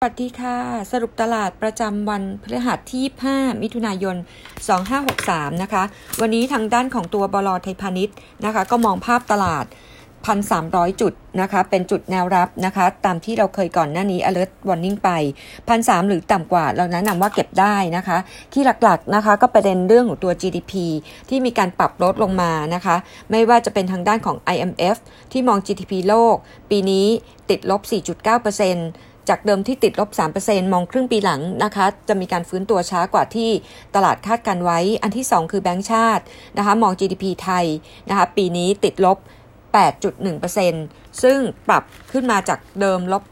สวัสดีค่ะ สรุปตลาดประจำวันพฤหัสที่ 5 มิถุนายน 2563 นะคะ วันนี้ทางด้านของตัวบลไทยพาณิชย์นะคะ ก็มองภาพตลาด 1,300 จุดนะคะ เป็นจุดแนวรับนะคะ ตามที่เราเคยก่อนหน้านี้ alert warning ไป 1,300 หรือต่ำกว่า เราแนะนำว่าเก็บได้นะคะ ที่หลักๆนะคะ ก็ประเด็นเรื่องของตัว GDP ที่มีการปรับลดลงมานะคะ ไม่ว่าจะเป็นทางด้านของ IMF ที่มอง GDP โลก ปีนี้ติดลบ 4.9% จากเดิมที่ติดลบ 3%มองครึ่งปีหลังนะคะ จะมีการฟื้นตัวช้ากว่าที่ตลาดคาดการไว้ อันที่ 2 คือแบงก์ชาตินะคะ มอง GDP ไทยนะคะ ปีนี้ติดลบ 8.1%ซึ่งปรับขึ้นมาจากเดิมลบ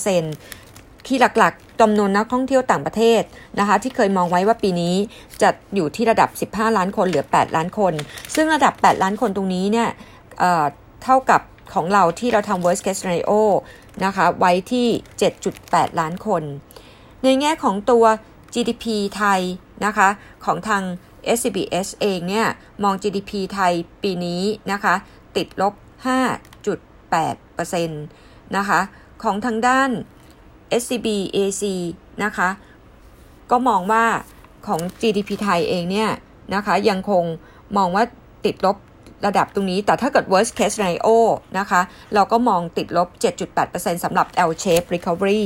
5.3%ที่หลักๆจำนวนนักท่องเที่ยวต่างประเทศนะคะ ที่เคยมองไว้ว่าปีนี้จะอยู่ที่ระดับ 15 ล้านคนเหลือ 8 ล้านคน ซึ่งระดับ 8 ล้านคนตรงนี้เนี่ยเเท่ากับ ของเราที่เราทำ worst case scenario นะคะไว้ที่ 7.8 ล้านคน ในแง่ของตัว GDP ไทยนะคะของทาง SCBS เองเนี่ย มอง GDP ไทยปีนี้นะคะ ติดลบ 5.8%นะคะ ของทางด้าน SCB AC นะคะ ก็มองว่าของ GDP ไทยเองเนี่ยนะคะ ยังคงมองว่าติดลบ ระดับตรงนี้ แต่ถ้าเกิด worst case scenario นะคะ เราก็มองติดลบ 7.8%สำหรับ L shape recovery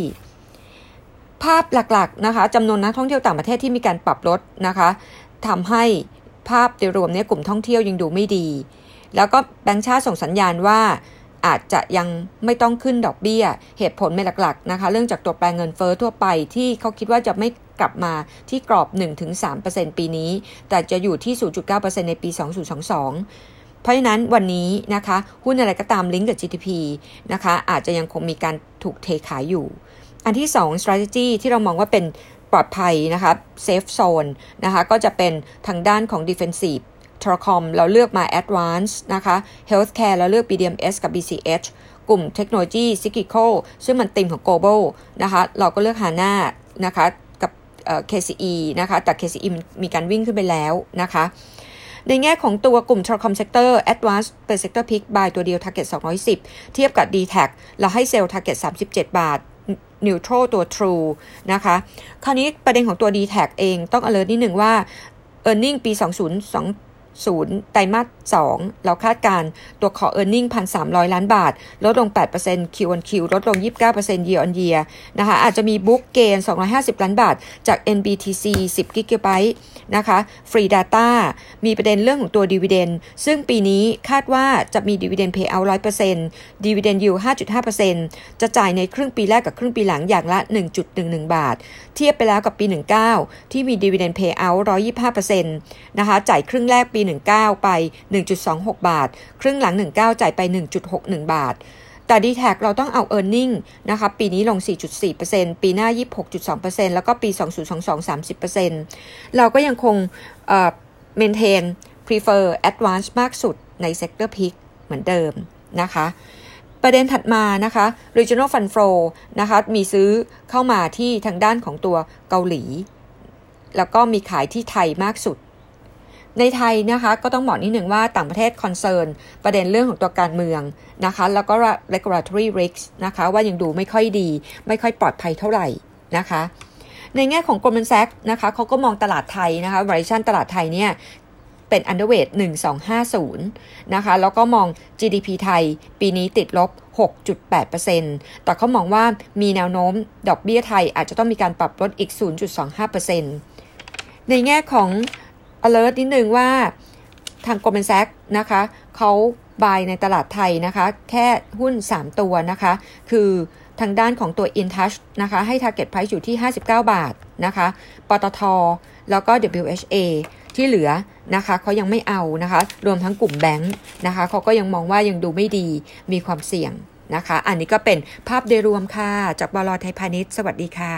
ภาพหลักๆนะคะจำนวนนักท่องเที่ยวต่างประเทศที่มีการปรับลดนะคะทำให้ภาพโดยรวมเนี่ยกลุ่มท่องเที่ยวยังดูไม่ดี แล้วก็แบงค์ชาติส่งสัญญาณว่าอาจจะยังไม่ต้องขึ้นดอกเบี้ย เหตุผลไม่หลักๆนะคะ เรื่องจากตัวแปรเงินเฟอ้อทั่วไปที่เขาคิดว่าจะไม่กลับมาที่กรอบ 1-3%ปีนี้ แต่จะอยู่ที่ 0.9%ในปี 2022 เพราะฉะนั้นวันนี้นะคะหุ้นอะไรก็ตามลิงก์กับ GDP นะคะอาจจะยังคงมีการถูกเทขายอยู่ อันที่ 2 strategy ที่เรามองว่าเป็นปลอดภัยนะคะ safe zone นะคะก็จะเป็นทางด้านของ defensive telecom เราเลือกมา advance นะคะ healthcare เราเลือก BDMs กับ BCH กลุ่มเทคโนโลยี cyclical ซึ่งมันติมของ global นะคะเราก็เลือก HANA นะคะกับ KCE นะคะแต่ KCE มีการวิ่งขึ้นไปแล้วนะคะ ในแง่ของตัวกลุ่ม Telecom Sector Advanced เป็น Sector Pick by ตัวเดียว Target 210 เทียบกับ d t a c เราให้เซลล์ Target 37 บาท Neutral ตัว True นะคะ คราวนี้ประเด็นของตัว d t a c เองต้อง alert นิดหนึ่งว่า e a r n i n g ปี 20 0ไตรมาส2เราคาดการตัวขอ e a r n i n g 1,300 ล้านบาท ลดลง 8% Q on Q ลดลง 29% year on year นะคะอาจจะมีบุ๊กเกน250 ล้านบาท จาก NBTC 10 g b นะคะ Free Data มีประเด็นเรื่องของตัว Dividend ซึ่งปีนี้คาดว่าจะมี Dividend Payout 100% Dividend Yield 5.5%จะจ่ายในครึ่งปีแรกกับครึ่งปีหลังอย่างละ 1.11 บาท เทียบไปแล้วกับปี 19 ที่มี Dividend Payout 125%นะคะจ่ายครึ่งแรกปี19 ไป 1.26 บาท ครึ่งหลัง 19 จ่ายไป 1.61 บาท แต่ดีแทเราต้องเอา e a r n i n g นะคะปีนี้ลง 4.4%ปีหน้า 26.2%แล้วก็ปี 2022 30%เราก็ยังคงเอ่อ maintain prefer advance มากสุดใน sector peak เหมือนเดิมนะคะประเด็นถัดมานะคะ regional fund flow นะคะมีซื้อเข้ามาที่ทางด้านของตัวเกาหลี แล้วก็มีขายที่ไทยมากสุด ในไทยนะคะก็ต้องบอกนิดหนึ่งว่าต่างประเทศคอนเซิร์นประเด็นเรื่องของตัวการเมืองนะคะแล้วก็ regulatory risk นะคะว่ายังดูไม่ค่อยดี ไม่ค่อยปลอดภัยเท่าไหร่นะคะ ในแง่ของ Goldman Sachs นะคะเขาก็มองตลาดไทยนะคะ valuation ตลาดไทยเนี่ยเป็น underweight 1250 นะคะ แล้วก็มอง GDP ไทย ปีนี้ติดลบ 6.8%แต่เขามองว่ามีแนวโน้มดอกเบี้ยไทยอาจจะต้องมีการปรับลดอีก 0.25%ในแง่ของ alert นิดนึงว่าทาง Goldman Sachs นะคะเขาบายในตลาดไทยนะคะ แค่หุ้น 3 ตัวนะคะ คือทางด้านของตัว InTouch นะคะ ให้ target price อยู่ที่ 59 บาทนะคะ ปตท แล้วก็ WHA ที่เหลือนะคะเขายังไม่เอานะคะ รวมทั้งกลุ่มแบงค์นะคะเขาก็ยังมองว่ายังดูไม่ดีมีความเสี่ยงนะคะ อันนี้ก็เป็นภาพโดยรวมค่ะ จากบลไทยพาณิชย์ สวัสดีค่ะ